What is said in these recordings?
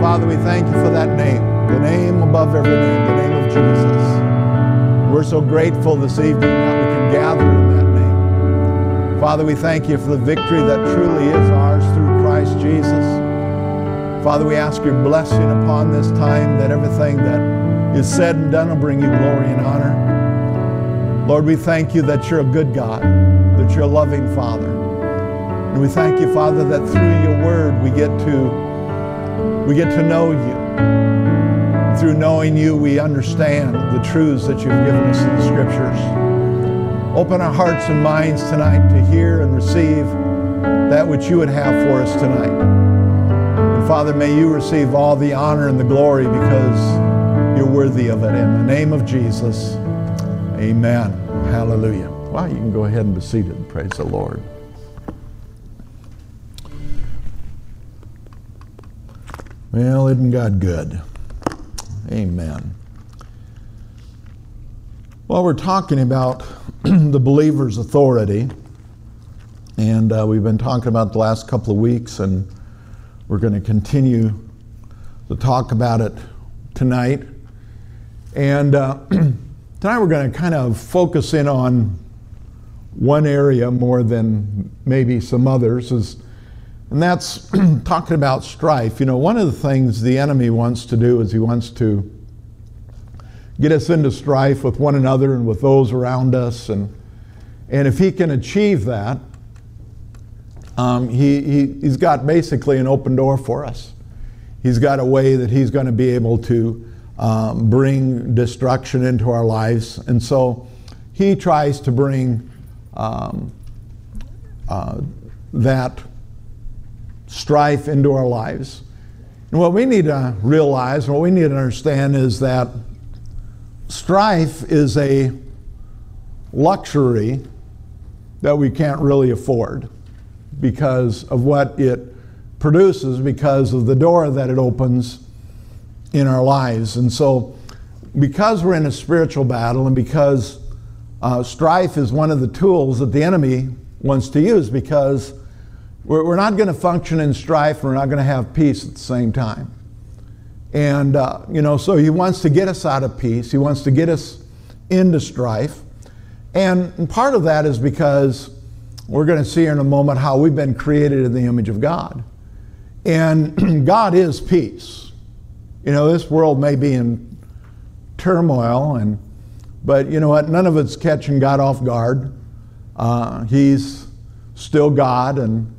Father, we thank you for that name, the name above every name, the name of Jesus. We're so grateful this evening that we can gather in that name. Father, we thank you for the victory that truly is ours through Christ Jesus. Father, we ask your blessing upon this time that everything that is said and done will bring you glory and honor. Lord, we thank you that you're a good God, that you're a loving Father. And we thank you, Father, that through your word we get to we get to know you. Through knowing you, we understand the truths that you've given us in the scriptures. Open our hearts and minds tonight to hear and receive that which you would have for us tonight. And Father, may you receive all the honor and the glory because you're worthy of it. In the name of Jesus, amen. Hallelujah. Wow, you can go ahead and be seated. Praise the Lord. Well, isn't God good? Amen. Well, we're talking about the believer's authority, and uh, we've been talking about the last couple of weeks, and we're going to continue to talk about it tonight. And uh, tonight we're going to kind of focus in on one area more than maybe some others. Is and that's talking about strife. You know, one of the things the enemy wants to do is he wants to get us into strife with one another and with those around us. And, and if he can achieve that, um, he, he, he's got basically an open door for us. He's got a way that he's going to be able to um, bring destruction into our lives. And so he tries to bring um, uh, that strife into our lives. And what we need to realize, what we need to understand is that strife is a luxury that we can't really afford because of what it produces, because of the door that it opens in our lives. And so, because we're in a spiritual battle and because uh, strife is one of the tools that the enemy wants to use, because we're, we're not going to function in strife we're not going to have peace at the same time. And, uh, you know, so he wants to get us out of peace. He wants to get us into strife. And, part of that is because we're going to see in a moment how we've been created in the image of God. And God is peace. You know, this world may be in turmoil, and, but you know what? None of it's catching God off guard. Uh, he's still God, and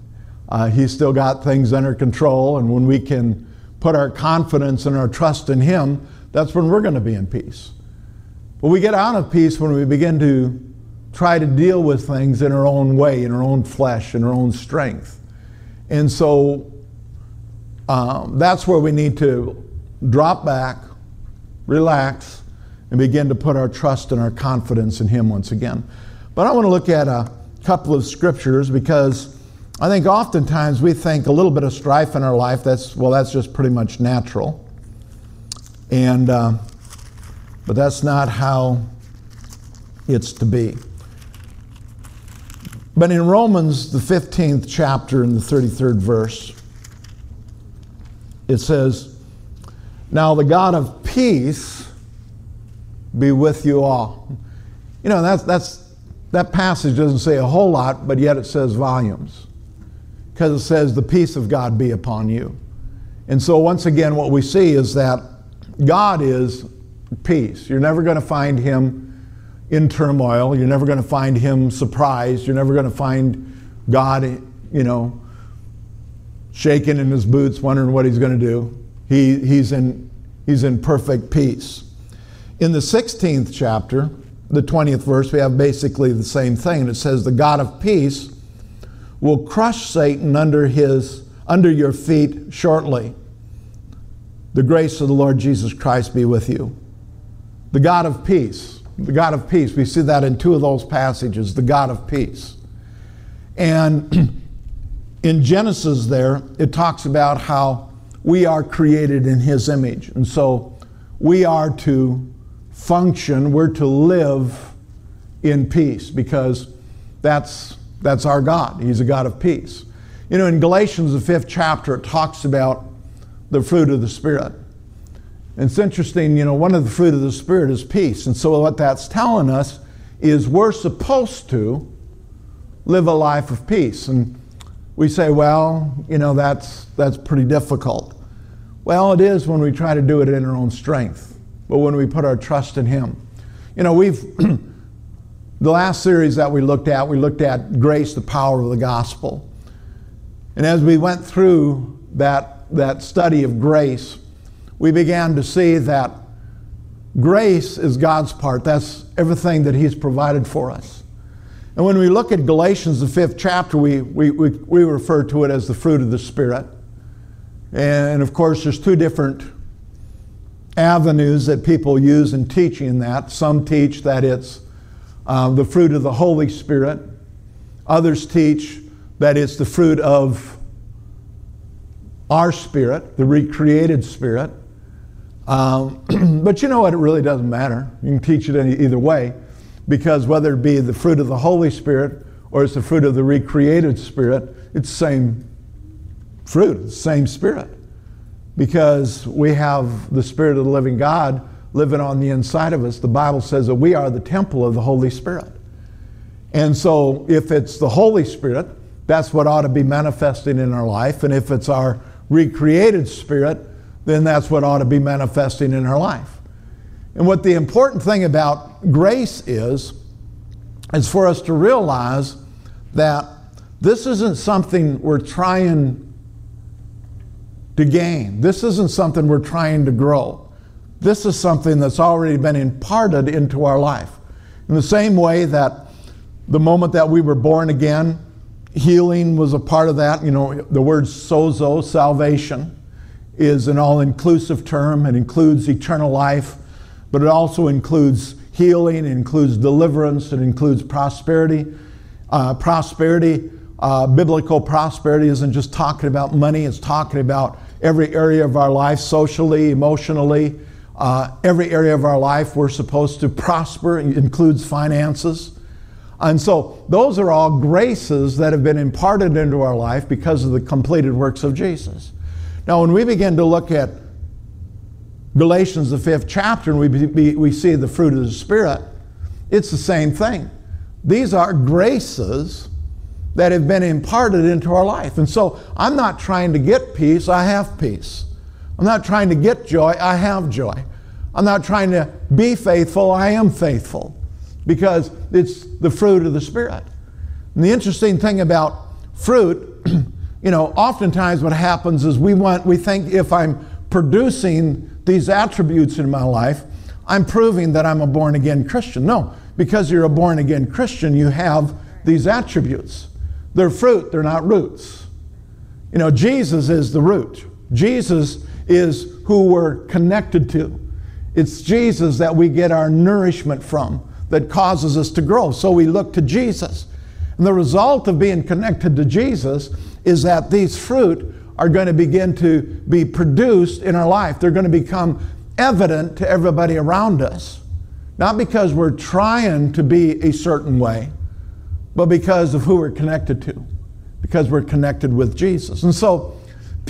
uh, he's still got things under control, and when we can put our confidence and our trust in Him, that's when we're going to be in peace. But we get out of peace when we begin to try to deal with things in our own way, in our own flesh, in our own strength. And so um, that's where we need to drop back, relax, and begin to put our trust and our confidence in Him once again. But I want to look at a couple of scriptures because I think oftentimes we think a little bit of strife in our life, that's, well, that's just pretty much natural. And, uh, but that's not how it's to be. But in Romans, the 15th chapter and the 33rd verse, it says, Now the God of peace be with you all. You know, that's, that's, that passage doesn't say a whole lot, but yet it says volumes because it says, The peace of God be upon you. And so, once again, what we see is that God is peace. You're never going to find Him in turmoil. You're never going to find Him surprised. You're never going to find God, you know, shaking in his boots, wondering what He's going to do. He, he's, in, he's in perfect peace. In the 16th chapter, the 20th verse, we have basically the same thing. It says, The God of peace will crush Satan under his under your feet shortly. The grace of the Lord Jesus Christ be with you. The God of peace. The God of peace. We see that in two of those passages, the God of peace. And in Genesis there, it talks about how we are created in his image. And so we are to function, we're to live in peace because that's that's our God. He's a God of peace. You know, in Galatians, the fifth chapter, it talks about the fruit of the Spirit. And it's interesting, you know, one of the fruit of the Spirit is peace. And so what that's telling us is we're supposed to live a life of peace. And we say, well, you know, that's, that's pretty difficult. Well, it is when we try to do it in our own strength, but when we put our trust in Him. You know, we've, the last series that we looked at, we looked at grace, the power of the gospel. And as we went through that, that study of grace, we began to see that grace is God's part. That's everything that He's provided for us. And when we look at Galatians, the fifth chapter, we, we, we, we refer to it as the fruit of the Spirit. And of course, there's two different avenues that people use in teaching that. Some teach that it's uh, the fruit of the Holy Spirit, others teach that it's the fruit of our spirit, the recreated spirit. Um, but you know what? It really doesn't matter. You can teach it any, either way because whether it be the fruit of the Holy Spirit or it's the fruit of the recreated spirit, it's the same fruit, the same spirit. Because we have the Spirit of the living God living on the inside of us. The Bible says that we are the temple of the Holy Spirit. And so if it's the Holy Spirit, that's what ought to be manifesting in our life. And if it's our recreated spirit, then that's what ought to be manifesting in our life. And what the important thing about grace is, is for us to realize that this isn't something we're trying to gain. This isn't something we're trying to grow. This is something that's already been imparted into our life. In the same way that the moment that we were born again, healing was a part of that. You know, the word sozo, salvation, is an all inclusive term. It includes eternal life, but it also includes healing, it includes deliverance, it includes prosperity. Uh, prosperity uh, biblical prosperity isn't just talking about money, it's talking about every area of our life, socially, emotionally. Uh, every area of our life we're supposed to prosper, includes finances. And so those are all graces that have been imparted into our life because of the completed works of Jesus. Now, when we begin to look at Galatians, the fifth chapter, and we, we see the fruit of the Spirit, it's the same thing. These are graces that have been imparted into our life. And so I'm not trying to get peace, I have peace. I'm not trying to get joy, I have joy. I'm not trying to be faithful, I am faithful because it's the fruit of the Spirit. And the interesting thing about fruit, you know, oftentimes what happens is we want, we think if I'm producing these attributes in my life, I'm proving that I'm a born again Christian. No, because you're a born again Christian, you have these attributes. They're fruit, they're not roots. You know, Jesus is the root. Jesus is who we're connected to. It's Jesus that we get our nourishment from that causes us to grow. So we look to Jesus. And the result of being connected to Jesus is that these fruit are going to begin to be produced in our life. They're going to become evident to everybody around us. Not because we're trying to be a certain way, but because of who we're connected to, because we're connected with Jesus. And so,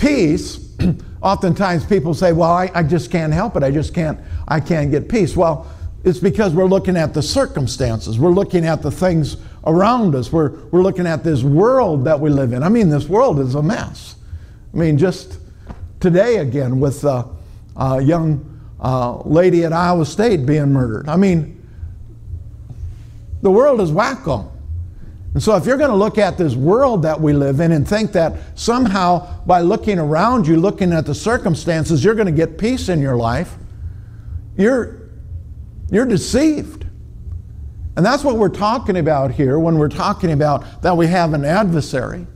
peace, oftentimes people say, well, I, I just can't help it. I just can't, I can't get peace. Well, it's because we're looking at the circumstances. We're looking at the things around us. We're, we're looking at this world that we live in. I mean, this world is a mess. I mean, just today again with a, a young uh, lady at Iowa State being murdered. I mean, the world is wacko. And so, if you're going to look at this world that we live in and think that somehow by looking around you, looking at the circumstances, you're going to get peace in your life, you're, you're deceived. And that's what we're talking about here when we're talking about that we have an adversary.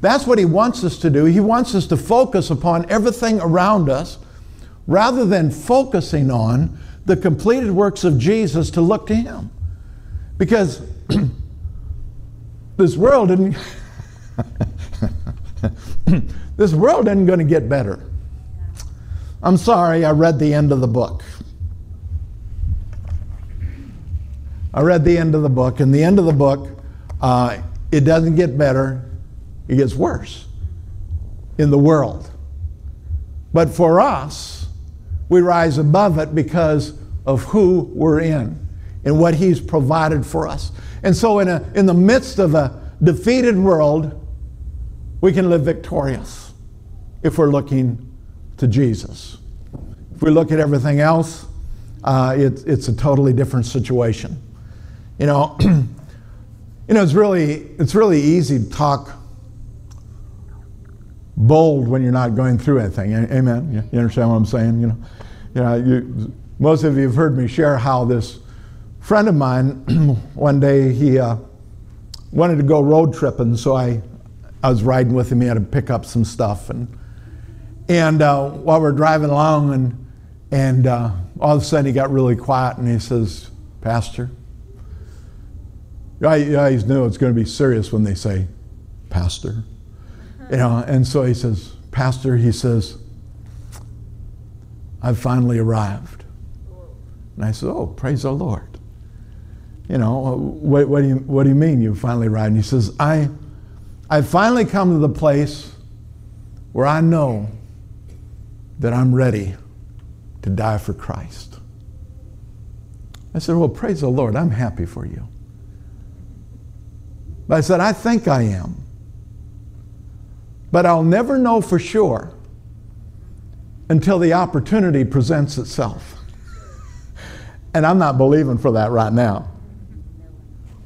That's what he wants us to do. He wants us to focus upon everything around us rather than focusing on the completed works of Jesus to look to him. Because this world isn't this world isn't going to get better. I'm sorry, I read the end of the book. I read the end of the book, and the end of the book, uh, it doesn't get better, it gets worse in the world. But for us, we rise above it because of who we're in and what He's provided for us. And so, in, a, in the midst of a defeated world, we can live victorious if we're looking to Jesus. If we look at everything else, uh, it, it's a totally different situation. You know, you know, it's really, it's really easy to talk bold when you're not going through anything. Amen. You understand what I'm saying? You know, you know you, most of you have heard me share how this friend of mine, one day he uh, wanted to go road tripping, so I, I was riding with him. He had to pick up some stuff, and and uh, while we're driving along, and and uh, all of a sudden he got really quiet, and he says, "Pastor." I, I always knew it's going to be serious when they say, "Pastor," you know. And so he says, "Pastor," he says, "I've finally arrived." And I said, "Oh, praise the Lord." You know, what, what, do you, what do you mean you finally arrived? And he says, I, I finally come to the place where I know that I'm ready to die for Christ. I said, Well, praise the Lord. I'm happy for you. But I said, I think I am. But I'll never know for sure until the opportunity presents itself. and I'm not believing for that right now.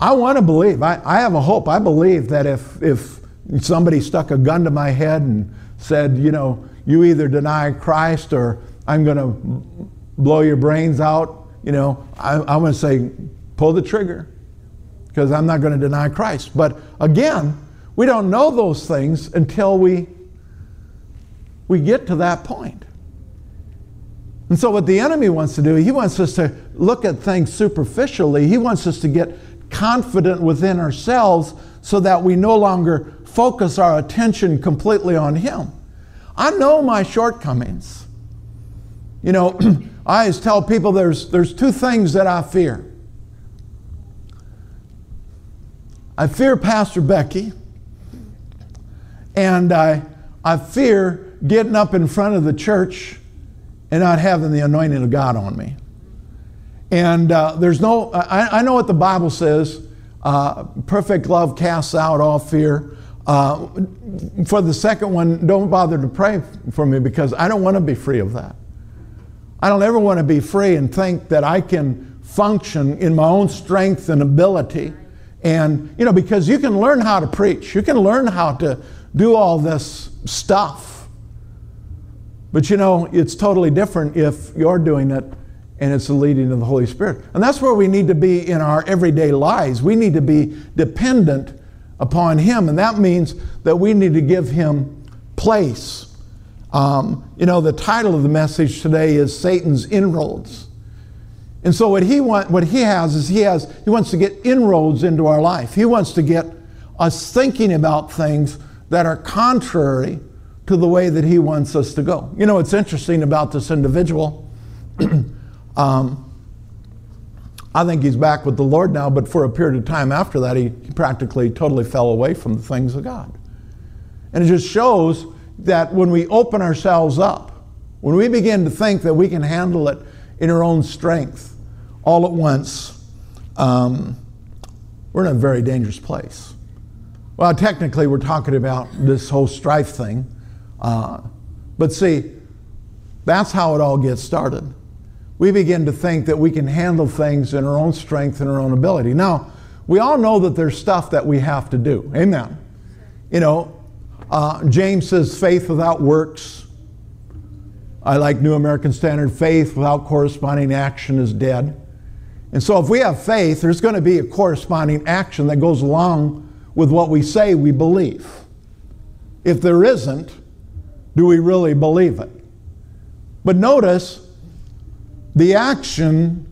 I want to believe. I, I have a hope. I believe that if, if somebody stuck a gun to my head and said, you know, you either deny Christ or I'm going to blow your brains out, you know, I, I'm going to say, pull the trigger because I'm not going to deny Christ. But again, we don't know those things until we, we get to that point. And so, what the enemy wants to do, he wants us to look at things superficially. He wants us to get confident within ourselves so that we no longer focus our attention completely on Him. I know my shortcomings. You know, I always tell people there's, there's two things that I fear. I fear Pastor Becky, and I, I fear getting up in front of the church and not having the anointing of God on me. And uh, there's no, I, I, know what the Bible says uh, perfect love casts out all fear. Uh, for the second one, don't bother to pray for me because I don't want to be free of that. I don't ever want to be free and think that I can function in my own strength and ability. And, you know, because you can learn how to preach, you can learn how to do all this stuff. But, you know, it's totally different if you're doing it and it's the leading of the Holy Spirit. And that's where we need to be in our everyday lives. We need to be dependent upon Him, and that means that we need to give Him place. Um, you know, the title of the message today is Satan's Inroads. And so what he want, what he has is he has he wants to get inroads into our life. He wants to get us thinking about things that are contrary to the way that he wants us to go. You know, it's interesting about this individual. Um, I think he's back with the Lord now, but for a period of time after that, he, he practically totally fell away from the things of God. And it just shows that when we open ourselves up, when we begin to think that we can handle it in our own strength all at once, um, we're in a very dangerous place. Well, technically, we're talking about this whole strife thing. Uh, but see, that's how it all gets started we begin to think that we can handle things in our own strength and our own ability. Now, we all know that there's stuff that we have to do. Amen. You know, uh, James says faith without works. I like New American Standard faith without corresponding action is dead. And so, if we have faith, there's going to be a corresponding action that goes along with what we say we believe. If there isn't, do we really believe it? But notice, the action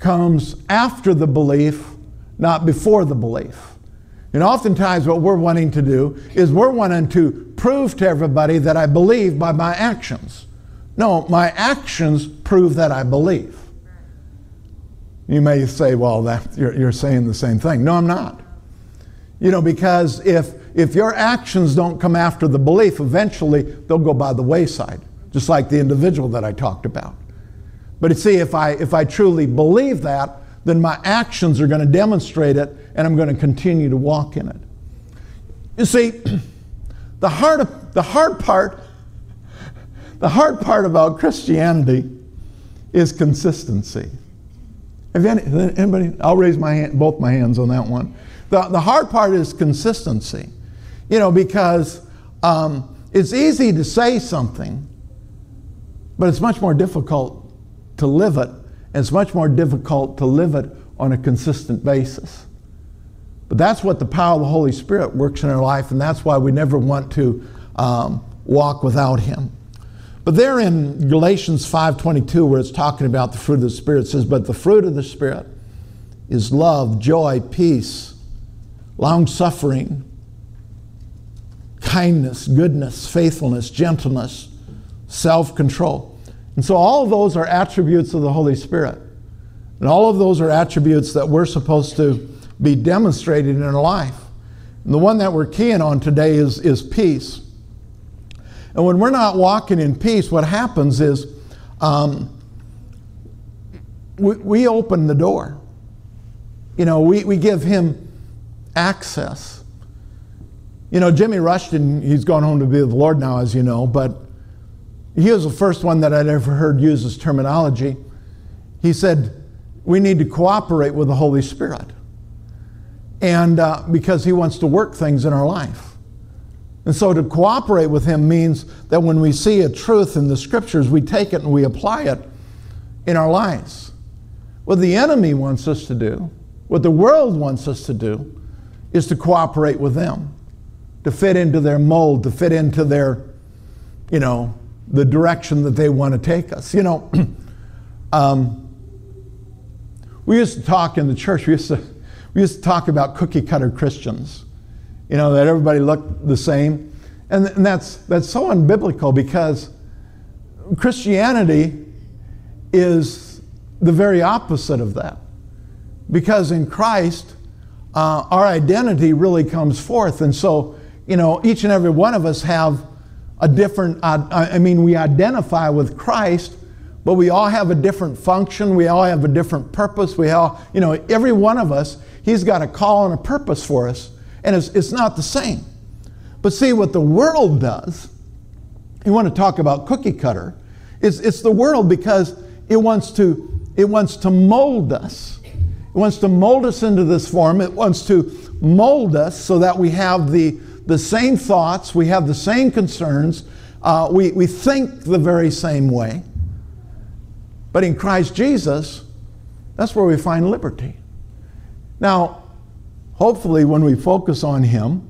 comes after the belief, not before the belief. And oftentimes, what we're wanting to do is we're wanting to prove to everybody that I believe by my actions. No, my actions prove that I believe. You may say, well, that, you're, you're saying the same thing. No, I'm not. You know, because if, if your actions don't come after the belief, eventually they'll go by the wayside. just like the individual that I talked about. But see, if I, if I truly believe that, then my actions are going to demonstrate it and I'm going to continue to walk in it. You see, the hard, the hard part, the hard part about Christianity is consistency. Have any, anybody? I'll raise my hand, both my hands on that one. The, the hard part is consistency. You know, because um, it's easy to say something, but it's much more difficult to live it. And it's much more difficult to live it on a consistent basis. But that's what the power of the Holy Spirit works in our life, and that's why we never want to um, walk without Him. But there in Galatians 5:22, where it's talking about the fruit of the Spirit, says, "But the fruit of the Spirit is love, joy, peace, long suffering, kindness, goodness, faithfulness, gentleness, self control. And so all of those are attributes of the Holy Spirit. And all of those are attributes that we're supposed to be demonstrated in our life. And the one that we're keying on today is, is peace. And when we're not walking in peace, what happens is um, we, we open the door. You know, we, we give him access. You know, Jimmy Rushton, he's gone home to be with the Lord now, as you know, but he was the first one that I'd ever heard use this terminology. He said, We need to cooperate with the Holy Spirit. And uh, because he wants to work things in our life. And so to cooperate with him means that when we see a truth in the scriptures, we take it and we apply it in our lives. What the enemy wants us to do, what the world wants us to do, is to cooperate with them, to fit into their mold, to fit into their, you know, the direction that they want to take us. You know, um, we used to talk in the church, we used to, we used to talk about cookie cutter Christians, you know, that everybody looked the same. And, and that's, that's so unbiblical because Christianity is the very opposite of that. Because in Christ, uh, our identity really comes forth. And so, you know, each and every one of us have a different, uh, I mean, we identify with Christ, but we all have a different function. We all have a different purpose. We all, you know, every one of us, He's got a call and a purpose for us. And it's, it's not the same. But see, what the world does, you want to talk about cookie cutter, it's, it's the world because it wants to, it wants to mold us. It wants to mold us into this form. It wants to mold us so that we have the, the same thoughts, we have the same concerns, uh, we, we think the very same way. But in Christ Jesus, that's where we find liberty. Now, hopefully, when we focus on Him,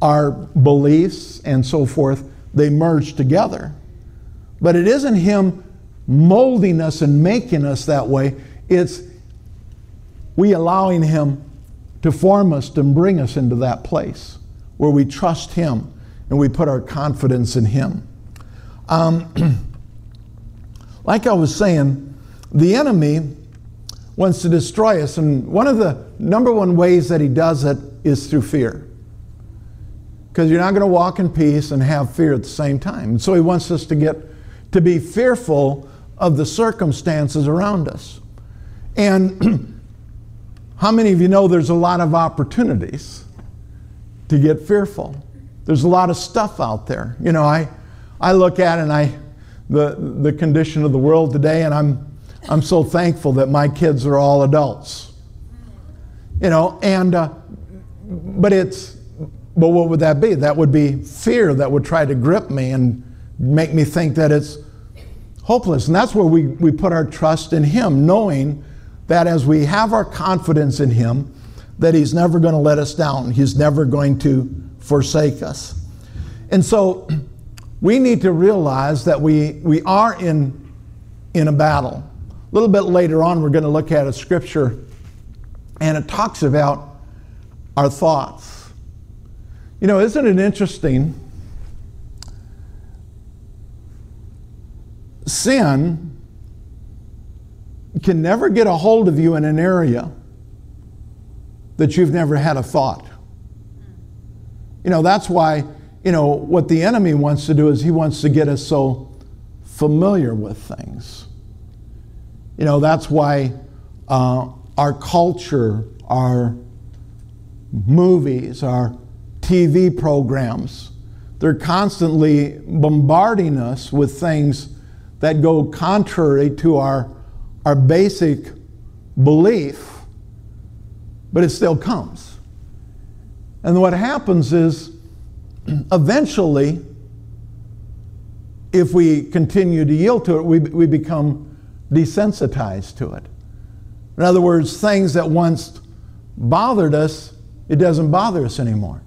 our beliefs and so forth, they merge together. But it isn't Him molding us and making us that way, it's we allowing Him to form us and bring us into that place where we trust Him and we put our confidence in Him. Um, like I was saying, the enemy wants to destroy us, and one of the number one ways that he does it is through fear. Because you're not going to walk in peace and have fear at the same time. And so he wants us to get to be fearful of the circumstances around us. And How many of you know there's a lot of opportunities to get fearful? There's a lot of stuff out there. You know, I, I look at and I, the, the condition of the world today, and I'm, I'm so thankful that my kids are all adults. You know, and, uh, but it's, but what would that be? That would be fear that would try to grip me and make me think that it's hopeless. And that's where we, we put our trust in Him, knowing that as we have our confidence in Him, that He's never going to let us down. He's never going to forsake us. And so we need to realize that we, we are in, in a battle. A little bit later on, we're going to look at a scripture, and it talks about our thoughts. You know, isn't it interesting? Sin can never get a hold of you in an area that you've never had a thought. You know, that's why, you know, what the enemy wants to do is he wants to get us so familiar with things. You know, that's why uh, our culture, our movies, our TV programs, they're constantly bombarding us with things that go contrary to our, our basic belief, but it still comes. And what happens is eventually, if we continue to yield to it, we, we become desensitized to it. In other words, things that once bothered us, it doesn't bother us anymore.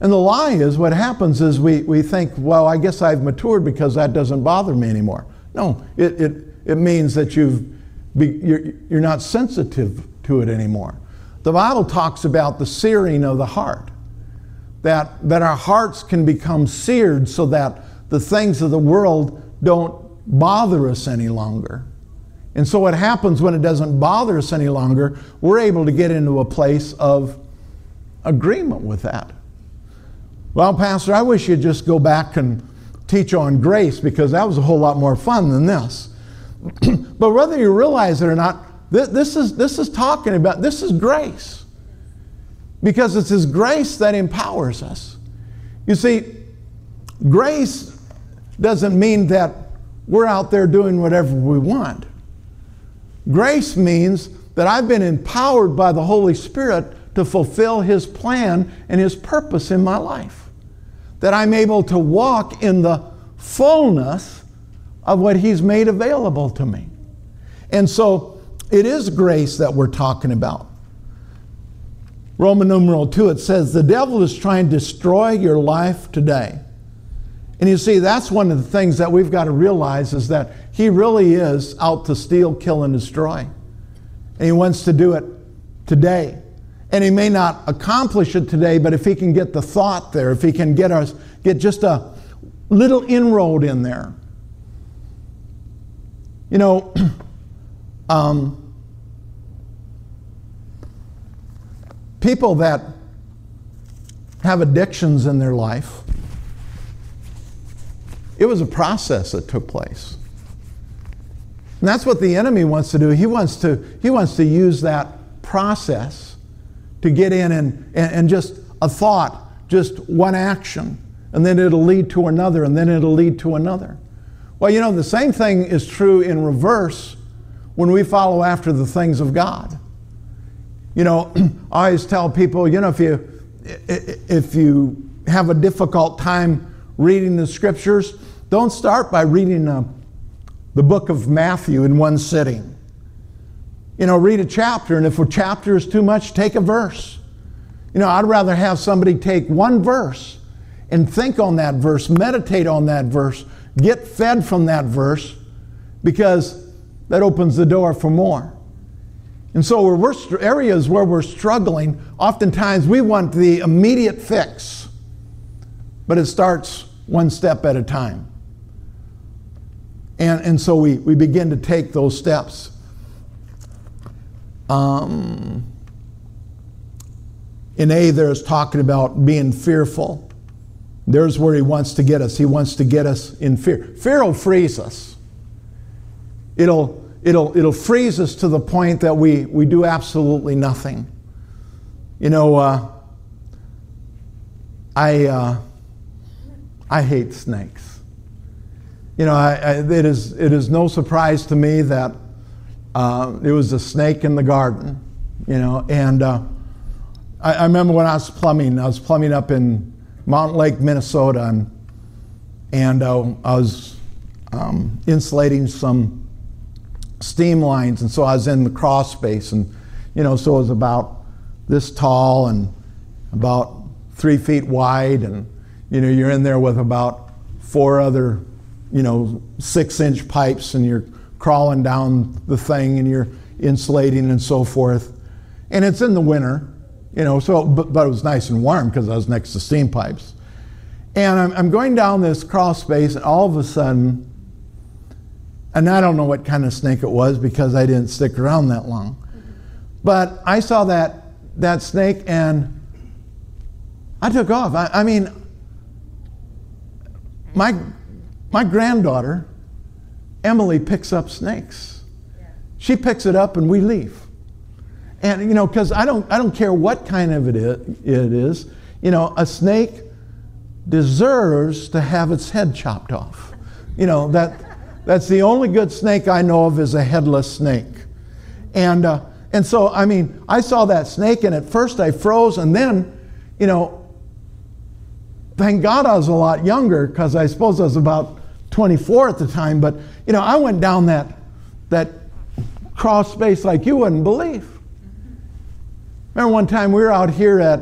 And the lie is what happens is we, we think, well, I guess I've matured because that doesn't bother me anymore. No, it, it, it means that you've be, you're, you're not sensitive to it anymore. The Bible talks about the searing of the heart, that, that our hearts can become seared so that the things of the world don't bother us any longer. And so, what happens when it doesn't bother us any longer, we're able to get into a place of agreement with that. Well, Pastor, I wish you'd just go back and teach on grace because that was a whole lot more fun than this. but whether you realize it or not, this is, this is talking about, this is grace. Because it's His grace that empowers us. You see, grace doesn't mean that we're out there doing whatever we want. Grace means that I've been empowered by the Holy Spirit to fulfill His plan and His purpose in my life. That I'm able to walk in the fullness of what He's made available to me. And so it is grace that we're talking about. Roman numeral 2, it says, The devil is trying to destroy your life today. And you see, that's one of the things that we've got to realize is that he really is out to steal, kill, and destroy. And he wants to do it today. And he may not accomplish it today, but if he can get the thought there, if he can get us get just a little inroad in there. You know, um, people that have addictions in their life, it was a process that took place. And that's what the enemy wants to do. He wants to, he wants to use that process to get in and, and, and just a thought, just one action, and then it'll lead to another, and then it'll lead to another. Well, you know, the same thing is true in reverse when we follow after the things of God. You know, I always tell people, you know, if you if you have a difficult time reading the scriptures, don't start by reading a, uh, the book of Matthew in one sitting you know, read a chapter, and if a chapter is too much, take a verse. You know, I'd rather have somebody take one verse and think on that verse, meditate on that verse, get fed from that verse, because that opens the door for more. And so, where we're areas where we're struggling, oftentimes we want the immediate fix, but it starts one step at a time. And, and so we, we begin to take those steps. Um, in A, there's talking about being fearful. There's where he wants to get us. He wants to get us in fear. Fear will freeze us. It'll, it'll, it'll freeze us to the point that we, we do absolutely nothing. You know, uh, I, uh, I hate snakes. You know, I, I, it, is, it is no surprise to me that uh, it was a snake in the garden, you know. And uh, I, I, remember when I was plumbing, I was plumbing up in Mountain Lake, Minnesota, and, and uh, I was um, insulating some steam lines, and so I was in the crawl space, and you know, so it was about this tall and about three feet wide, and you know, you're in there with about four other, you know, six-inch pipes, and you're crawling down the thing and you're insulating and so forth. And it's in the winter, you know, so, but, but it was nice and warm because I was next to steam pipes. And I'm, I'm going down this crawl space, and all of a sudden, and I don't know what kind of snake it was because I didn't stick around that long. But I saw that, that snake and I took off. I, I mean, my, my granddaughter Emily picks up snakes. She picks it up and we leave. And you know, because I don't, I don't care what kind of it is, it is. You know, a snake deserves to have its head chopped off. You know that, that's the only good snake I know of is a headless snake. And uh, and so I mean, I saw that snake, and at first I froze, and then, you know, thank God I was a lot younger because I suppose I was about 24 at the time. But you know, I went down that that cross space like you wouldn't believe. Remember one time we were out here at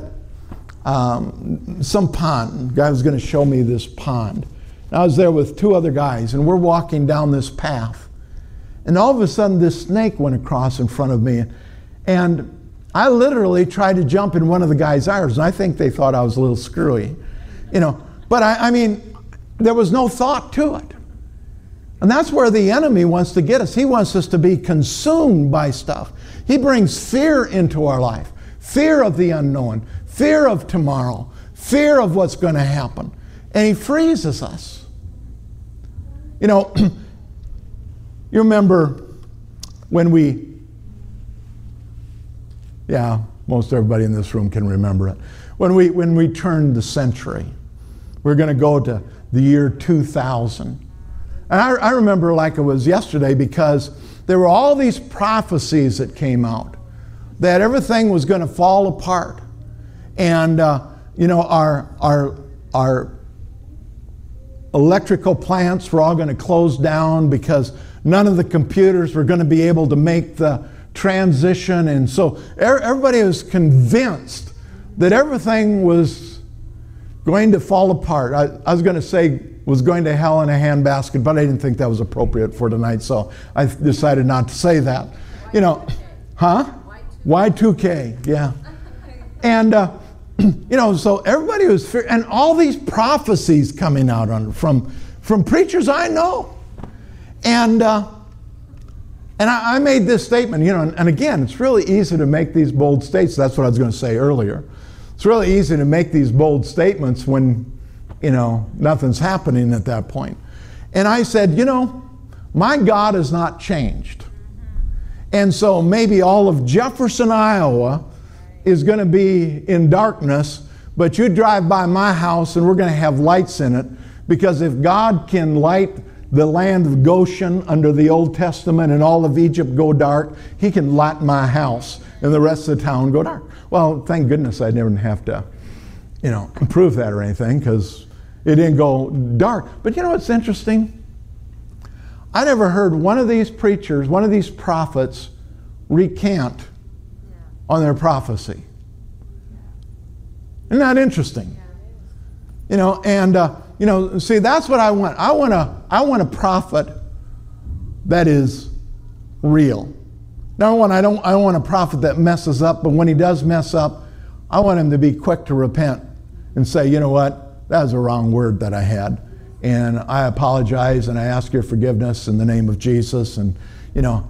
um, some pond. guy was going to show me this pond. And I was there with two other guys, and we're walking down this path. And all of a sudden, this snake went across in front of me. And I literally tried to jump in one of the guy's arms, and I think they thought I was a little screwy, you know. But I, I mean, there was no thought to it. And that's where the enemy wants to get us. He wants us to be consumed by stuff. He brings fear into our life fear of the unknown, fear of tomorrow, fear of what's going to happen. And he freezes us. You know, you remember when we, yeah, most everybody in this room can remember it. When we, when we turned the century, we're going to go to the year 2000. And I, I remember like it was yesterday because there were all these prophecies that came out that everything was going to fall apart. And, uh, you know, our, our, our electrical plants were all going to close down because none of the computers were going to be able to make the transition. And so everybody was convinced that everything was going to fall apart. I, I was going to say was going to hell in a handbasket, but I didn't think that was appropriate for tonight, so I decided not to say that. You know, huh? Y2K, yeah. And, uh, you know, so everybody was, fear- and all these prophecies coming out on, from, from preachers I know. And, uh, and I, I, made this statement, you know, and, and again, it's really easy to make these bold statements. That's what I was going to say earlier. It's really easy to make these bold statements when, you know, nothing's happening at that point. And I said, you know, my God has not changed. And so maybe all of Jefferson, Iowa is going to be in darkness, but you drive by my house and we're going to have lights in it because if God can light the land of Goshen under the Old Testament and all of Egypt go dark, he can light my house and the rest of the town go dark. Well, thank goodness I never have to, you know, prove that or anything because it didn't go dark. But you know what's interesting? I never heard one of these preachers, one of these prophets, recant on their prophecy. Isn't that interesting? You know, and uh, you know, see, that's what I want. I want a, I want a prophet that is real. Number one, I don't, I don't want a prophet that messes up, but when he does mess up, I want him to be quick to repent and say, you know what, that was a wrong word that I had and I apologize and I ask your forgiveness in the name of Jesus. And, you know,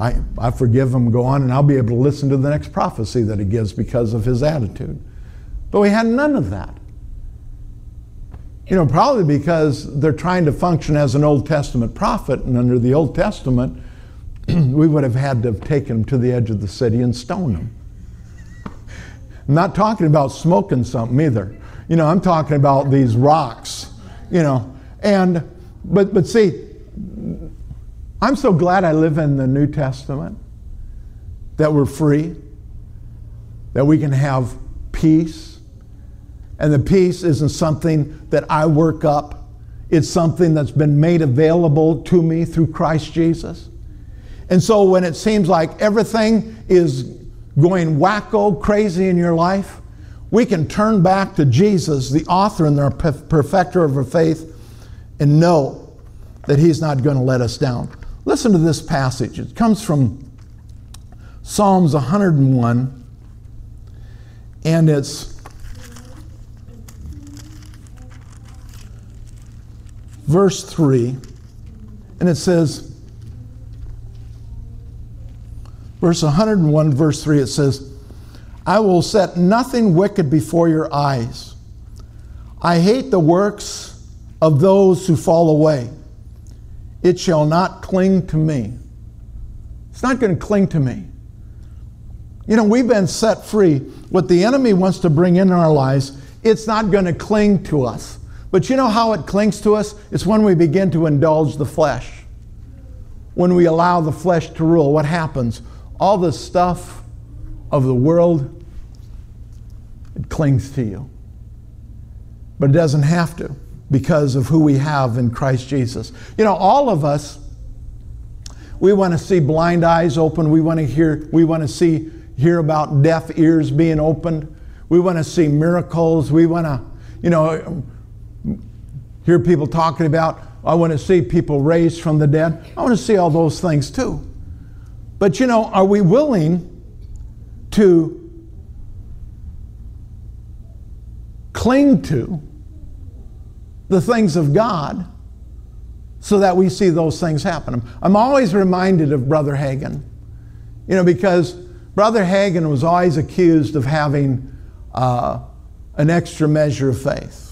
I, I forgive him, go on, and I'll be able to listen to the next prophecy that he gives because of his attitude. But we had none of that. You know, probably because they're trying to function as an Old Testament prophet, and under the Old Testament, we would have had to have taken him to the edge of the city and stoned him. I'm not talking about smoking something either. You know, I'm talking about these rocks you know. And but but see, I'm so glad I live in the New Testament that we're free, that we can have peace. And the peace isn't something that I work up. It's something that's been made available to me through Christ Jesus. And so when it seems like everything is going wacko crazy in your life, we can turn back to Jesus, the author and the perfecter of our faith, and know that He's not going to let us down. Listen to this passage. It comes from Psalms 101, and it's verse 3, and it says, verse 101, verse 3, it says, I will set nothing wicked before your eyes. I hate the works of those who fall away. It shall not cling to me. It's not going to cling to me. You know, we've been set free. What the enemy wants to bring in our lives, it's not going to cling to us. But you know how it clings to us? It's when we begin to indulge the flesh. When we allow the flesh to rule, what happens? All the stuff of the world, it clings to you. But it doesn't have to because of who we have in Christ Jesus. You know, all of us, we want to see blind eyes open. We want to hear, we want to see, hear about deaf ears being opened. We want to see miracles. We want to, you know, hear people talking about, I want to see people raised from the dead. I want to see all those things too. But you know, are we willing to cling to the things of God so that we see those things happen? I'm always reminded of Brother Hagin, you know, because Brother Hagin was always accused of having uh, an extra measure of faith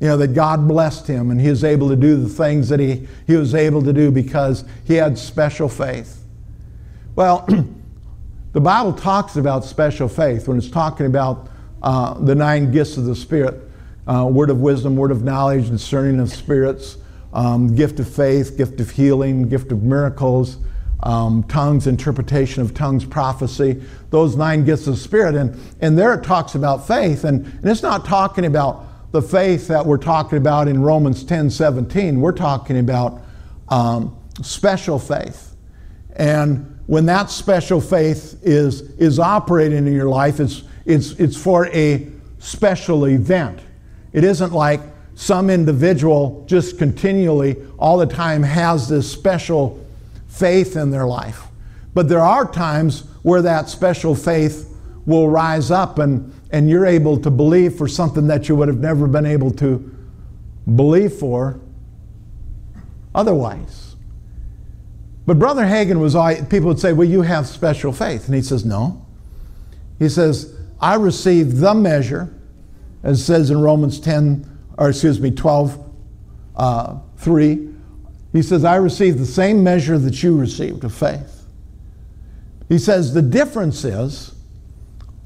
you know, that God blessed him and he was able to do the things that he, he was able to do because he had special faith. Well, the Bible talks about special faith when it's talking about uh, the nine gifts of the Spirit uh, word of wisdom, word of knowledge, discerning of spirits, um, gift of faith, gift of healing, gift of miracles. Um, tongues, interpretation of tongues, prophecy, those nine gifts of spirit. And, and there it talks about faith. And, and it's not talking about the faith that we're talking about in Romans 10 17. We're talking about um, special faith. And when that special faith is, is operating in your life, it's, it's, it's for a special event. It isn't like some individual just continually, all the time, has this special faith in their life. But there are times where that special faith will rise up and and you're able to believe for something that you would have never been able to believe for otherwise. But Brother Hagin was always, people would say, Well, you have special faith. And he says, No. He says, I received the measure, as it says in Romans 10, or excuse me, 12, uh, 3. He says, I received the same measure that you received of faith. He says, The difference is,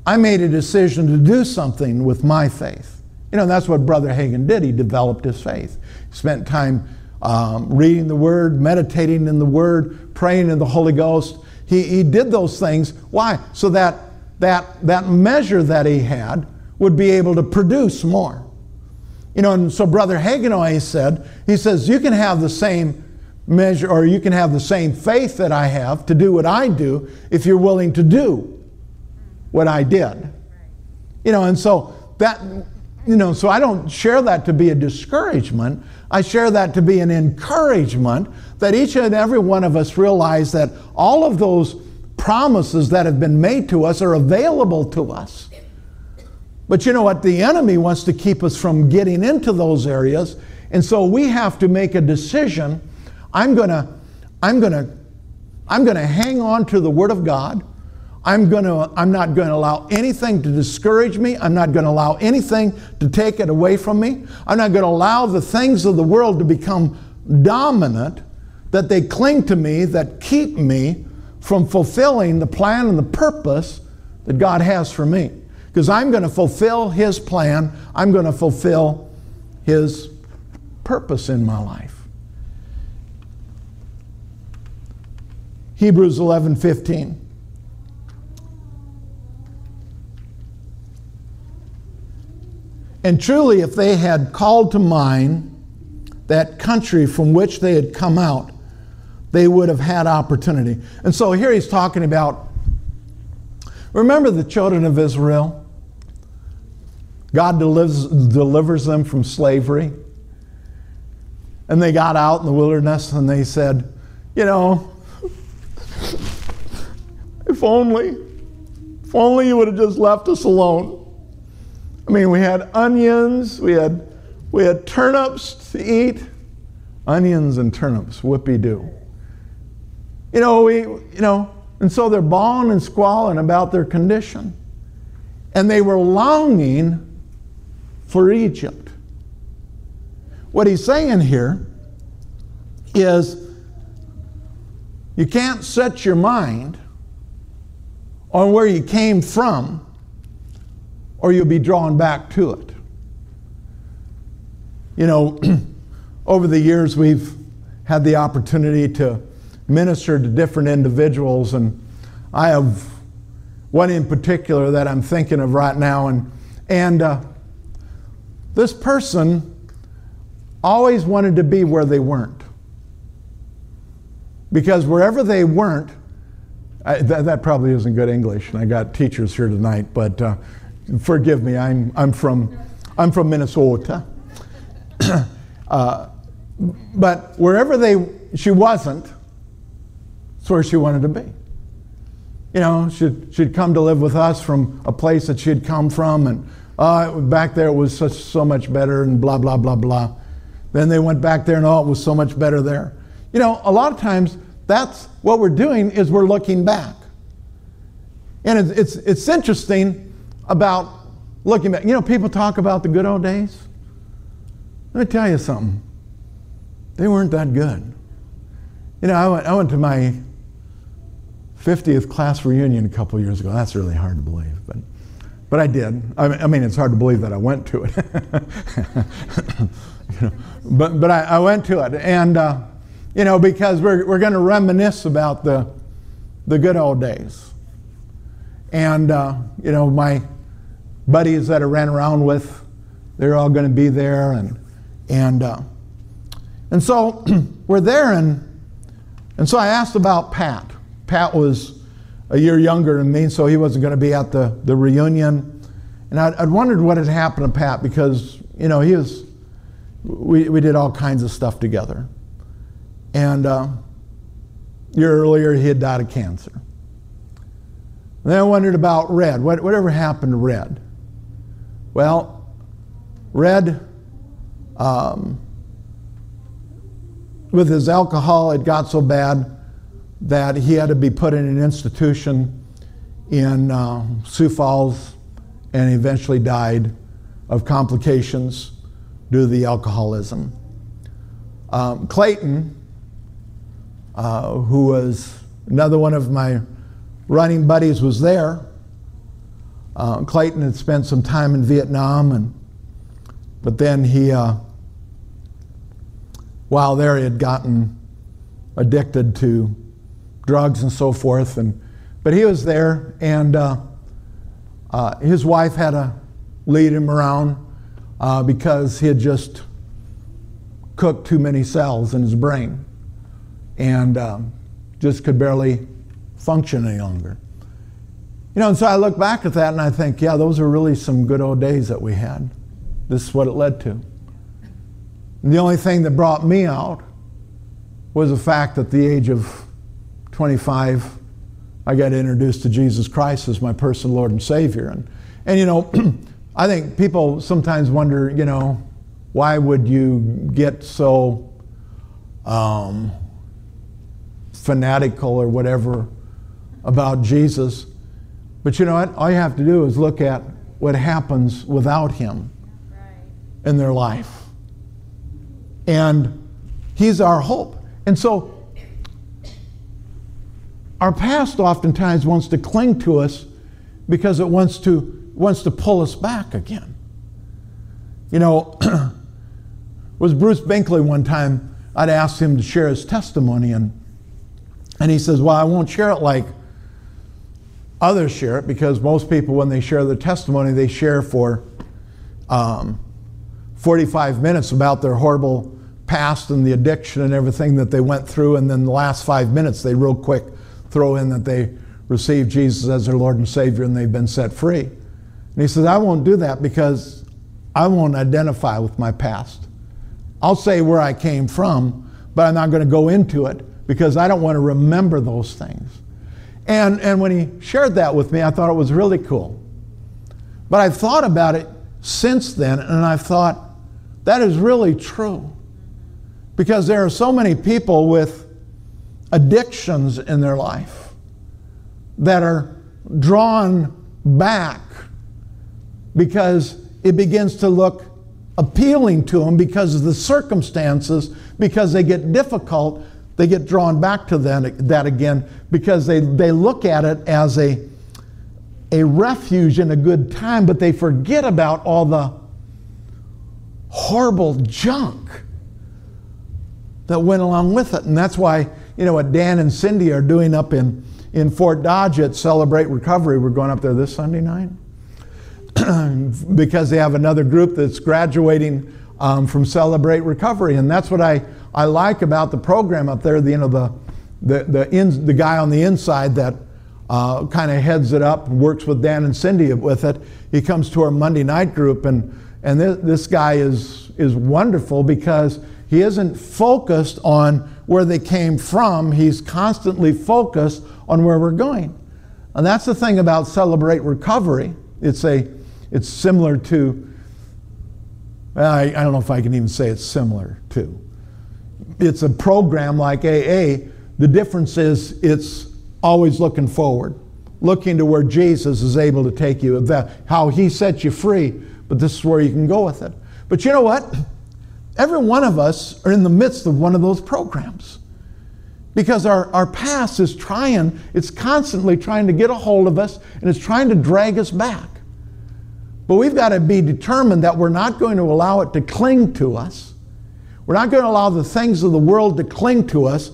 I made a decision to do something with my faith. You know, that's what Brother Hagin did. He developed his faith. He spent time um, reading the Word, meditating in the Word, praying in the Holy Ghost. He, he did those things. Why? So that, that that measure that he had would be able to produce more. You know, and so Brother always said, he says, you can have the same measure or you can have the same faith that I have to do what I do if you're willing to do what I did. You know, and so that, you know, so I don't share that to be a discouragement. I share that to be an encouragement that each and every one of us realize that all of those promises that have been made to us are available to us. But you know what? The enemy wants to keep us from getting into those areas. And so we have to make a decision. I'm going to I'm going to I'm going to hang on to the word of God. I'm, gonna, I'm not going to allow anything to discourage me. I'm not going to allow anything to take it away from me. I'm not going to allow the things of the world to become dominant, that they cling to me, that keep me from fulfilling the plan and the purpose that God has for me. Because I'm going to fulfill His plan, I'm going to fulfill His purpose in my life. Hebrews 11 15. And truly, if they had called to mind that country from which they had come out, they would have had opportunity. And so here he's talking about remember the children of Israel? God delivers, delivers them from slavery. And they got out in the wilderness and they said, You know, if only, if only you would have just left us alone. I mean, we had onions, we had, we had turnips to eat. Onions and turnips, whoopee doo. You know, we, you know, and so they're bawling and squalling about their condition. And they were longing for Egypt. What he's saying here, is you can't set your mind on where you came from, or you'll be drawn back to it. You know, over the years, we've had the opportunity to minister to different individuals, and I have one in particular that I'm thinking of right now, and and uh, this person always wanted to be where they weren't, because wherever they weren't, I, that, that, probably isn't good English, and I got teachers here tonight, but uh, forgive me. I'm I'm from I'm from Minnesota. uh, but wherever they she wasn't, it's where she wanted to be. You know, she'd, she'd come to live with us from a place that she had come from, and uh, back there it was so much better, and blah, blah, blah, blah. Then they went back there, and oh, it was so much better there. You know, a lot of times that's what we're doing is we're looking back. And it's, it's, it's interesting about looking back. You know, people talk about the good old days. Let me tell you something. They weren't that good. You know, I went, I went to my 50th class reunion a couple years ago. That's really hard to believe, but, but I did. I mean, it's hard to believe that I went to it. you know, but but I, I, went to it, and uh, you know, because we're, we're going to reminisce about the, the good old days. And, uh, you know, my buddies that I ran around with, they're all going to be there, and, and, uh, and so we're there, and, and so I asked about Pat. Pat was a year younger than me, so he wasn't going to be at the, the reunion. And I'd, I'd, wondered what had happened to Pat because, you know, he was, we, we did all kinds of stuff together. And uh, a year earlier, he had died of cancer. And then I wondered about Red. What, whatever happened to Red? Well, Red, um, with his alcohol, it got so bad that he had to be put in an institution in uh, Sioux Falls and eventually died of complications due to the alcoholism. Um, Clayton, uh, who was another one of my running buddies, was there. Uh, Clayton had spent some time in Vietnam, and but then he, uh, while there, he had gotten addicted to drugs and so forth. And, but he was there, and uh, uh, his wife had to lead him around uh, because he had just cooked too many cells in his brain and um, just could barely function any longer. You know, and so I look back at that and I think, yeah, those are really some good old days that we had. This is what it led to. And the only thing that brought me out was the fact at the age of 25, I got introduced to Jesus Christ as my personal Lord and Savior. And, and you know, I think people sometimes wonder, you know, why would you get so um, fanatical or whatever about Jesus? But you know what? All you have to do is look at what happens without Him in their life. And He's our hope. And so our past oftentimes wants to cling to us because it wants to, wants to pull us back again. You know, was Bruce Binkley one time, I'd asked him to share his testimony, and, and he says, Well, I won't share it like others share it because most people, when they share their testimony, they share for um, 45 minutes about their horrible past and the addiction and everything that they went through, and then the last five minutes, they real quick throw in that they received Jesus as their Lord and Savior and they've been set free. And he says, I won't do that because I won't identify with my past. I'll say where I came from, but I'm not going to go into it because I don't want to remember those things. And, and when he shared that with me, I thought it was really cool. But I've thought about it since then, and I've thought that is really true. Because there are so many people with addictions in their life that are drawn back because it begins to look appealing to them because of the circumstances, because they get difficult, they get drawn back to that, that again because they, they look at it as a, a refuge in a good time, but they forget about all the horrible junk that went along with it. And that's why, you know, what Dan and Cindy are doing up in, in Fort Dodge at Celebrate Recovery, we're going up there this Sunday night, because they have another group that's graduating um, from Celebrate Recovery. And that's what I, I like about the program up there. The, you know, the, the, the, in, the guy on the inside that uh, kind of heads it up, works with Dan and Cindy with it. He comes to our Monday night group, and, and this, this guy is, is wonderful because he isn't focused on where they came from, he's constantly focused on where we're going. And that's the thing about Celebrate Recovery. It's, a, it's similar to, I, I don't know if I can even say it's similar to. It's a program like AA. The difference is it's always looking forward, looking to where Jesus is able to take you, how he set you free, but this is where you can go with it. But you know what? Every one of us are in the midst of one of those programs. Because our, our past is trying, it's constantly trying to get a hold of us and it's trying to drag us back. But we've got to be determined that we're not going to allow it to cling to us. We're not going to allow the things of the world to cling to us,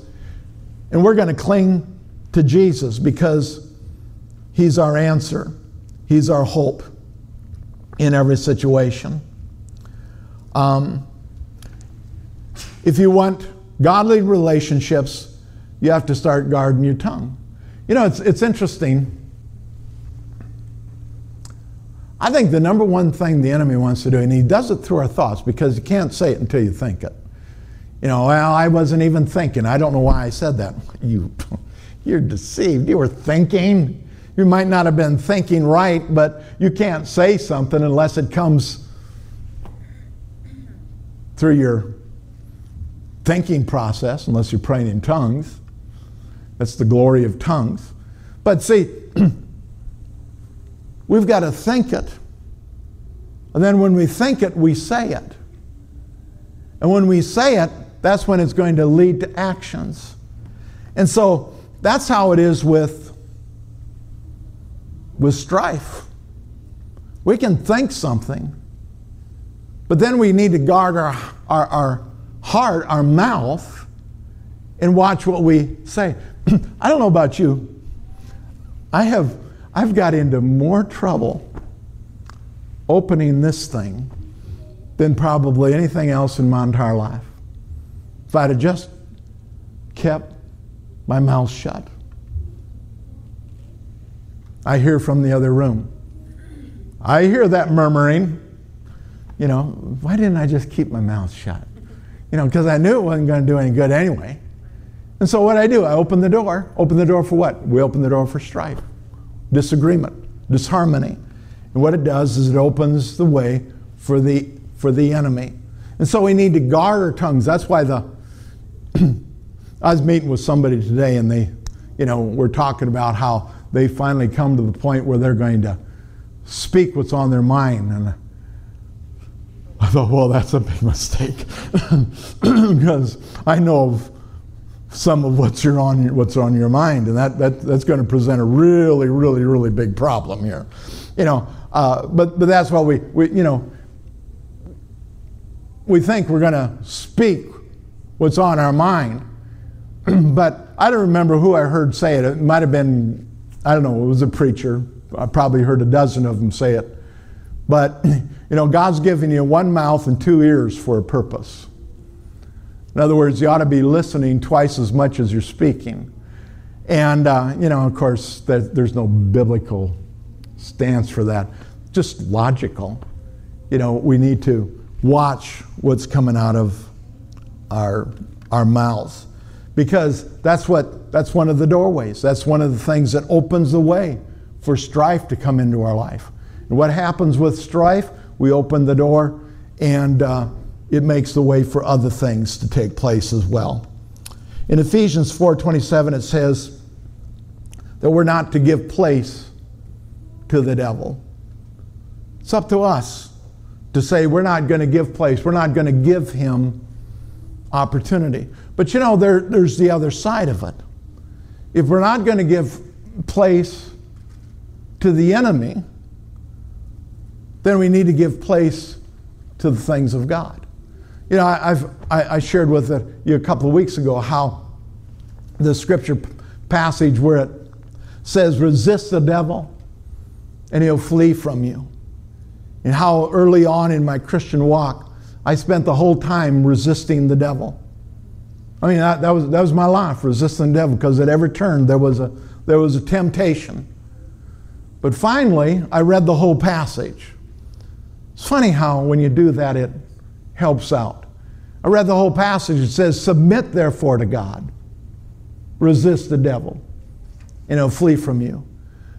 and we're going to cling to Jesus because He's our answer, He's our hope in every situation. Um, if you want godly relationships, you have to start guarding your tongue. You know, it's, it's interesting. I think the number one thing the enemy wants to do, and he does it through our thoughts because you can't say it until you think it. You know, well, I wasn't even thinking. I don't know why I said that. You, you're deceived. You were thinking. You might not have been thinking right, but you can't say something unless it comes through your thinking process, unless you're praying in tongues. That's the glory of tongues. But see, we've got to think it. And then when we think it, we say it. And when we say it, that's when it's going to lead to actions. And so that's how it is with, with strife. We can think something, but then we need to guard our, our, our heart, our mouth, and watch what we say. I don't know about you. I have I've got into more trouble opening this thing than probably anything else in my entire life. If I'd have just kept my mouth shut. I hear from the other room. I hear that murmuring. You know, why didn't I just keep my mouth shut? You know, because I knew it wasn't going to do any good anyway. And so what I do, I open the door. Open the door for what? We open the door for strife, disagreement, disharmony. And what it does is it opens the way for the for the enemy. And so we need to guard our tongues. That's why the I was meeting with somebody today and they, you know, we're talking about how they finally come to the point where they're going to speak what's on their mind. And I thought, well, that's a big mistake because I know of some of what's your on your, what's on your mind, and that, that that's going to present a really, really, really big problem here. You know, uh, but but that's why we, we you know we think we're going to speak what's on our mind, but I don't remember who I heard say it. It might have been I don't know. It was a preacher. I probably heard a dozen of them say it, but You know, God's given you one mouth and two ears for a purpose. In other words, you ought to be listening twice as much as you're speaking. And, uh, you know, of course, there's no biblical stance for that, just logical. You know, we need to watch what's coming out of our, our mouths because that's what that's one of the doorways that's one of the things that opens the way for strife to come into our life and what happens with strife we open the door, and uh, it makes the way for other things to take place as well. In Ephesians 4:27 it says that we're not to give place to the devil. It's up to us to say we're not going to give place, we're not going to give him opportunity. But you know, there, there's the other side of it. If we're not going to give place to the enemy, then we need to give place to the things of God. You know, I, have I, I shared with you a couple of weeks ago how the scripture passage where it says, resist the devil and he'll flee from you and how early on in my Christian walk, I spent the whole time resisting the devil. I mean, that, that, was, that was my life, resisting the devil, because at every turn there was, a, there was a temptation. But finally, I read the whole passage. It's funny how when you do that, it helps out. I read the whole passage. It says, Submit therefore to God, resist the devil, and he'll flee from you.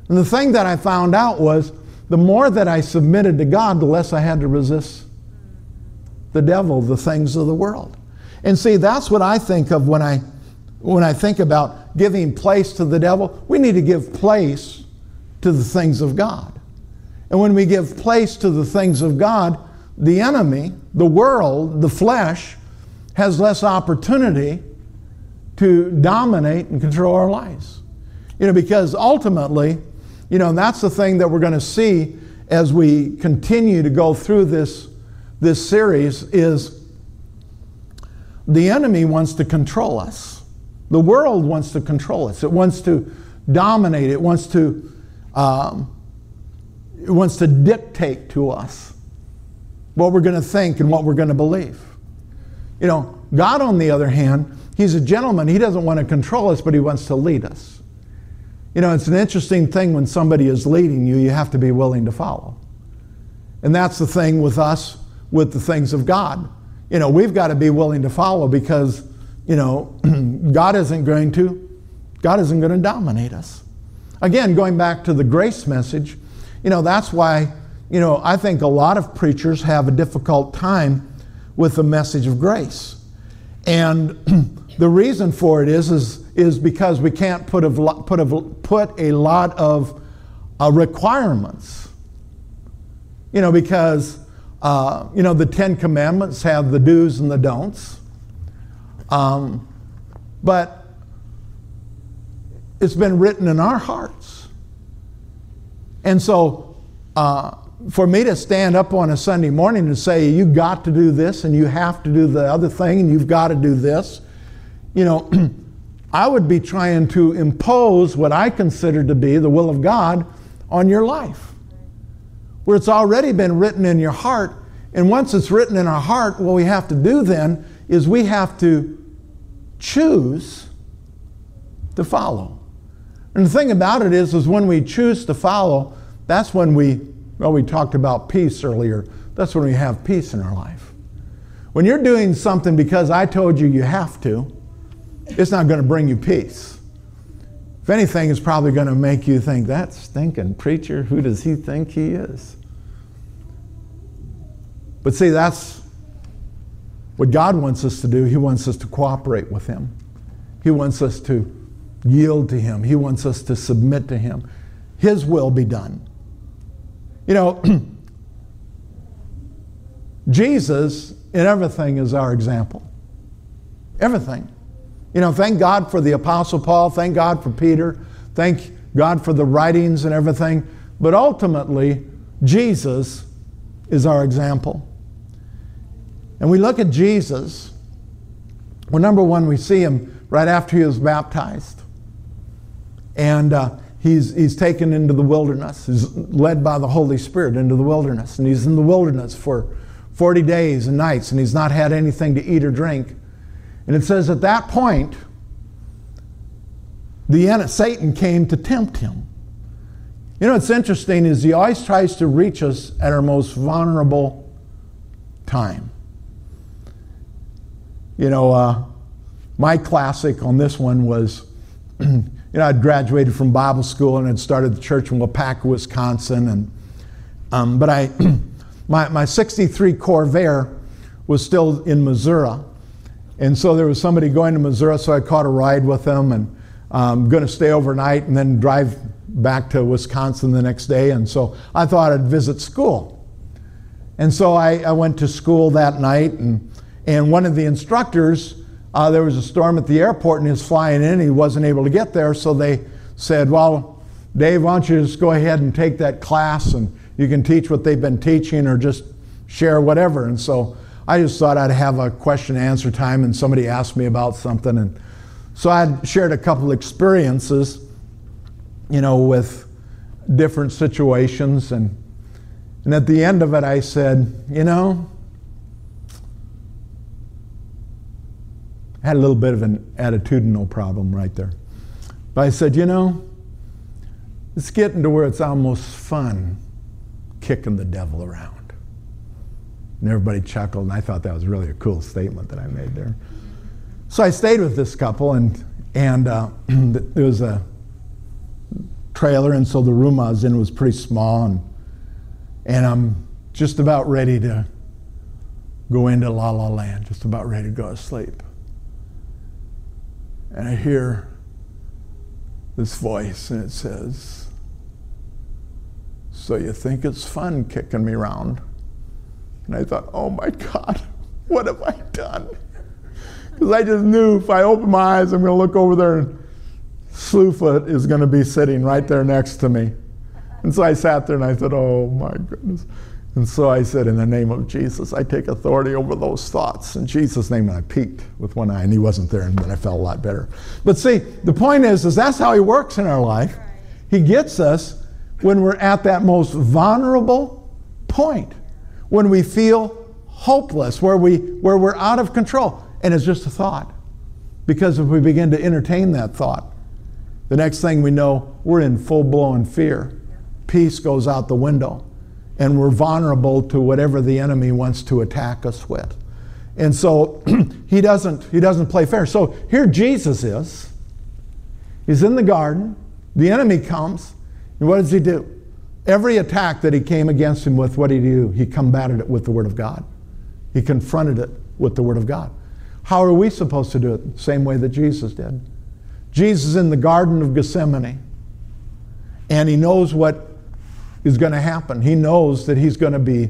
And the thing that I found out was the more that I submitted to God, the less I had to resist the devil, the things of the world. And see, that's what I think of when I when I think about giving place to the devil. We need to give place to the things of God. And when we give place to the things of God, the enemy, the world, the flesh, has less opportunity to dominate and control our lives. You know, because ultimately, you know, that's the thing that we're going to see as we continue to go through this, this series is the enemy wants to control us. The world wants to control us. It wants to dominate. It wants to, um, wants to dictate to us what we're going to think and what we're going to believe. You know, God, on the other hand, He's a gentleman. He doesn't want to control us, but He wants to lead us. You know, it's an interesting thing when somebody is leading you, you have to be willing to follow. And that's the thing with us with the things of God. You know, we've got to be willing to follow because, you know, God isn't going to God isn't going to dominate us. Again, going back to the grace message, you know, that's why, you know, I think a lot of preachers have a difficult time with the message of grace. And the reason for it is, is is because we can't put a, put a, put a lot of uh, requirements. You know, because, uh, you know, the Ten Commandments have the do's and the don'ts. Um, but it's been written in our hearts. And so, uh, for me to stand up on a Sunday morning and say, you got to do this and you have to do the other thing and you've got to do this, you know, I would be trying to impose what I consider to be the will of God on your life. Where it's already been written in your heart. And once it's written in our heart, what we have to do then is we have to choose to follow. And the thing about it is, is when we choose to follow, that's when we, well, we talked about peace earlier. That's when we have peace in our life. When you're doing something because I told you you have to, it's not going to bring you peace. If anything, it's probably going to make you think, that stinking preacher, who does he think he is? But see, that's what God wants us to do. He wants us to cooperate with Him, He wants us to yield to Him, He wants us to submit to Him. His will be done. You know, Jesus in everything is our example. Everything. You know, thank God for the Apostle Paul, thank God for Peter, thank God for the writings and everything. But ultimately, Jesus is our example. And we look at Jesus. Well, number one, we see him right after he was baptized. And uh, he's, he's taken into the wilderness. He's led by the Holy Spirit into the wilderness. And he's in the wilderness for 40 days and nights, and he's not had anything to eat or drink. And it says at that point, the Satan came to tempt him. You know what's interesting is he always tries to reach us at our most vulnerable time. You know, uh, my classic on this one was, you know, I'd graduated from Bible school and had started the church in Waupaca, Wisconsin, and um, but I, my my '63 Corvair was still in Missouri, and so there was somebody going to Missouri, so I caught a ride with them and um, going to stay overnight and then drive back to Wisconsin the next day. And so I thought I'd visit school. And so I, I went to school that night, and, and one of the instructors, uh, there was a storm at the airport, and he was flying in, he wasn't able to get there, so they said, Well, Dave, why don't you just go ahead and take that class, and you can teach what they've been teaching, or just share whatever. And so I just thought I'd have a question and answer time, and somebody asked me about something, and so I shared a couple experiences, you know, with different situations, and and at the end of it, I said, you know, had a little bit of an attitudinal problem right there. But I said, you know, it's getting to where it's almost fun kicking the devil around. And everybody chuckled, and I thought that was really a cool statement that I made there. So I stayed with this couple, and, and uh, there was a trailer, and so the room I was in was pretty small. And and I'm just about ready to go into la la land, just about ready to go to sleep. And I hear this voice, and it says, So you think it's fun kicking me around? And I thought, Oh my God, what have I done? Because I just knew if I open my eyes, I'm going to look over there and Slewfoot is going to be sitting right there next to me. And so I sat there and I said, Oh my goodness. And so I said, In the name of Jesus, I take authority over those thoughts. In Jesus' name, and I peeked with one eye, and he wasn't there, and then I felt a lot better. But see, the point is, is that's how he works in our life. He gets us when we're at that most vulnerable point, when we feel hopeless, where, we, where we're out of control. And it's just a thought. Because if we begin to entertain that thought, the next thing we know, we're in full blown fear peace goes out the window and we're vulnerable to whatever the enemy wants to attack us with. And so he doesn't he doesn't play fair. So here Jesus is. He's in the garden. The enemy comes. And what does he do? Every attack that he came against him with, what did he do? He combated it with the word of God. He confronted it with the word of God. How are we supposed to do it? The same way that Jesus did. Jesus in the Garden of Gethsemane. And he knows what is going to happen. He knows that he's going to be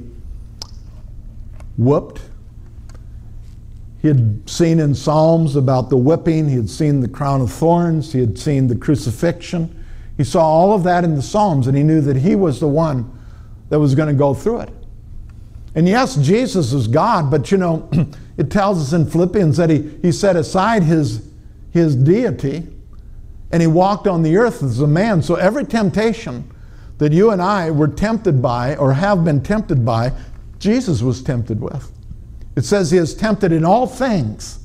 whooped. He had seen in Psalms about the whipping, he had seen the crown of thorns, he had seen the crucifixion. He saw all of that in the Psalms, and he knew that he was the one that was going to go through it. And yes, Jesus is God, but you know, it tells us in Philippians that he, he set aside his, his deity and he walked on the earth as a man. So every temptation that you and I were tempted by or have been tempted by, Jesus was tempted with. It says he is tempted in all things,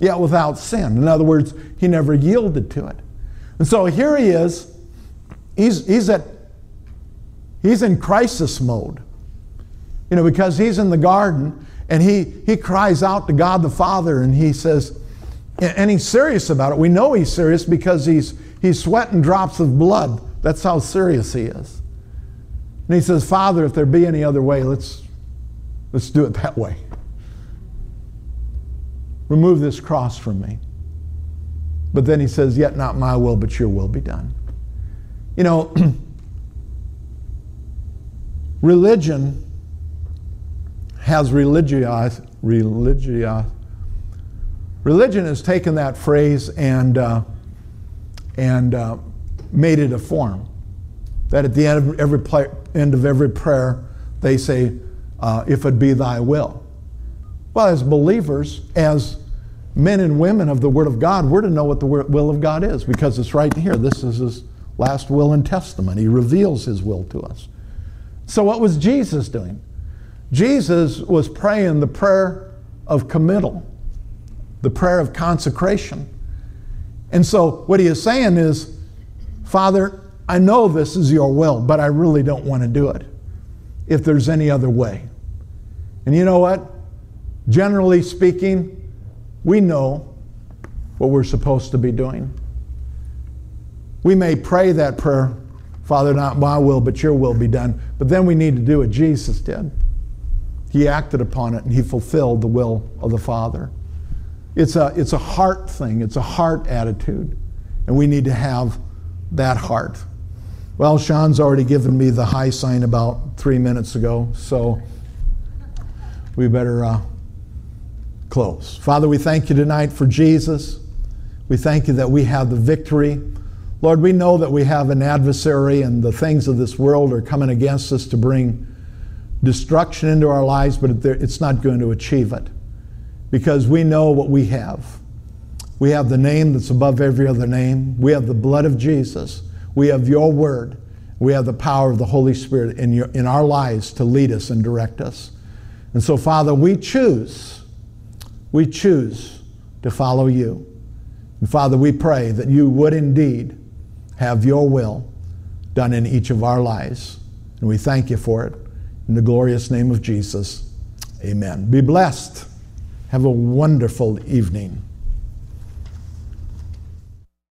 yet without sin. In other words, he never yielded to it. And so here he is. He's, he's, at, he's in crisis mode. You know, because he's in the garden and he, he cries out to God the Father and he says, and he's serious about it. We know he's serious because he's, he's sweating drops of blood that's how serious he is. And he says, Father, if there be any other way, let's, let's do it that way. Remove this cross from me. But then he says, Yet not my will, but your will be done. You know, religion has religious, religious, religion has taken that phrase and, uh, and uh, made it a form. That at the end of every, play, end of every prayer, they say, uh, If it be thy will. Well, as believers, as men and women of the Word of God, we're to know what the will of God is because it's right here. This is his last will and testament. He reveals his will to us. So, what was Jesus doing? Jesus was praying the prayer of committal, the prayer of consecration. And so, what he is saying is, Father, I know this is your will, but I really don't want to do it if there's any other way. And you know what? Generally speaking, we know what we're supposed to be doing. We may pray that prayer, Father, not my will, but your will be done. But then we need to do what Jesus did. He acted upon it and he fulfilled the will of the Father. It's a, it's a heart thing, it's a heart attitude. And we need to have that heart. Well, Sean's already given me the high sign about three minutes ago, so we better uh, close. Father, we thank you tonight for Jesus. We thank you that we have the victory. Lord, we know that we have an adversary and the things of this world are coming against us to bring destruction into our lives, but it's not going to achieve it because we know what we have. We have the name that's above every other name. We have the blood of Jesus. We have your word. We have the power of the Holy Spirit in, your, in our lives to lead us and direct us. And so, Father, we choose, we choose to follow you. And Father, we pray that you would indeed have your will done in each of our lives. And we thank you for it. In the glorious name of Jesus, amen. Be blessed. Have a wonderful evening.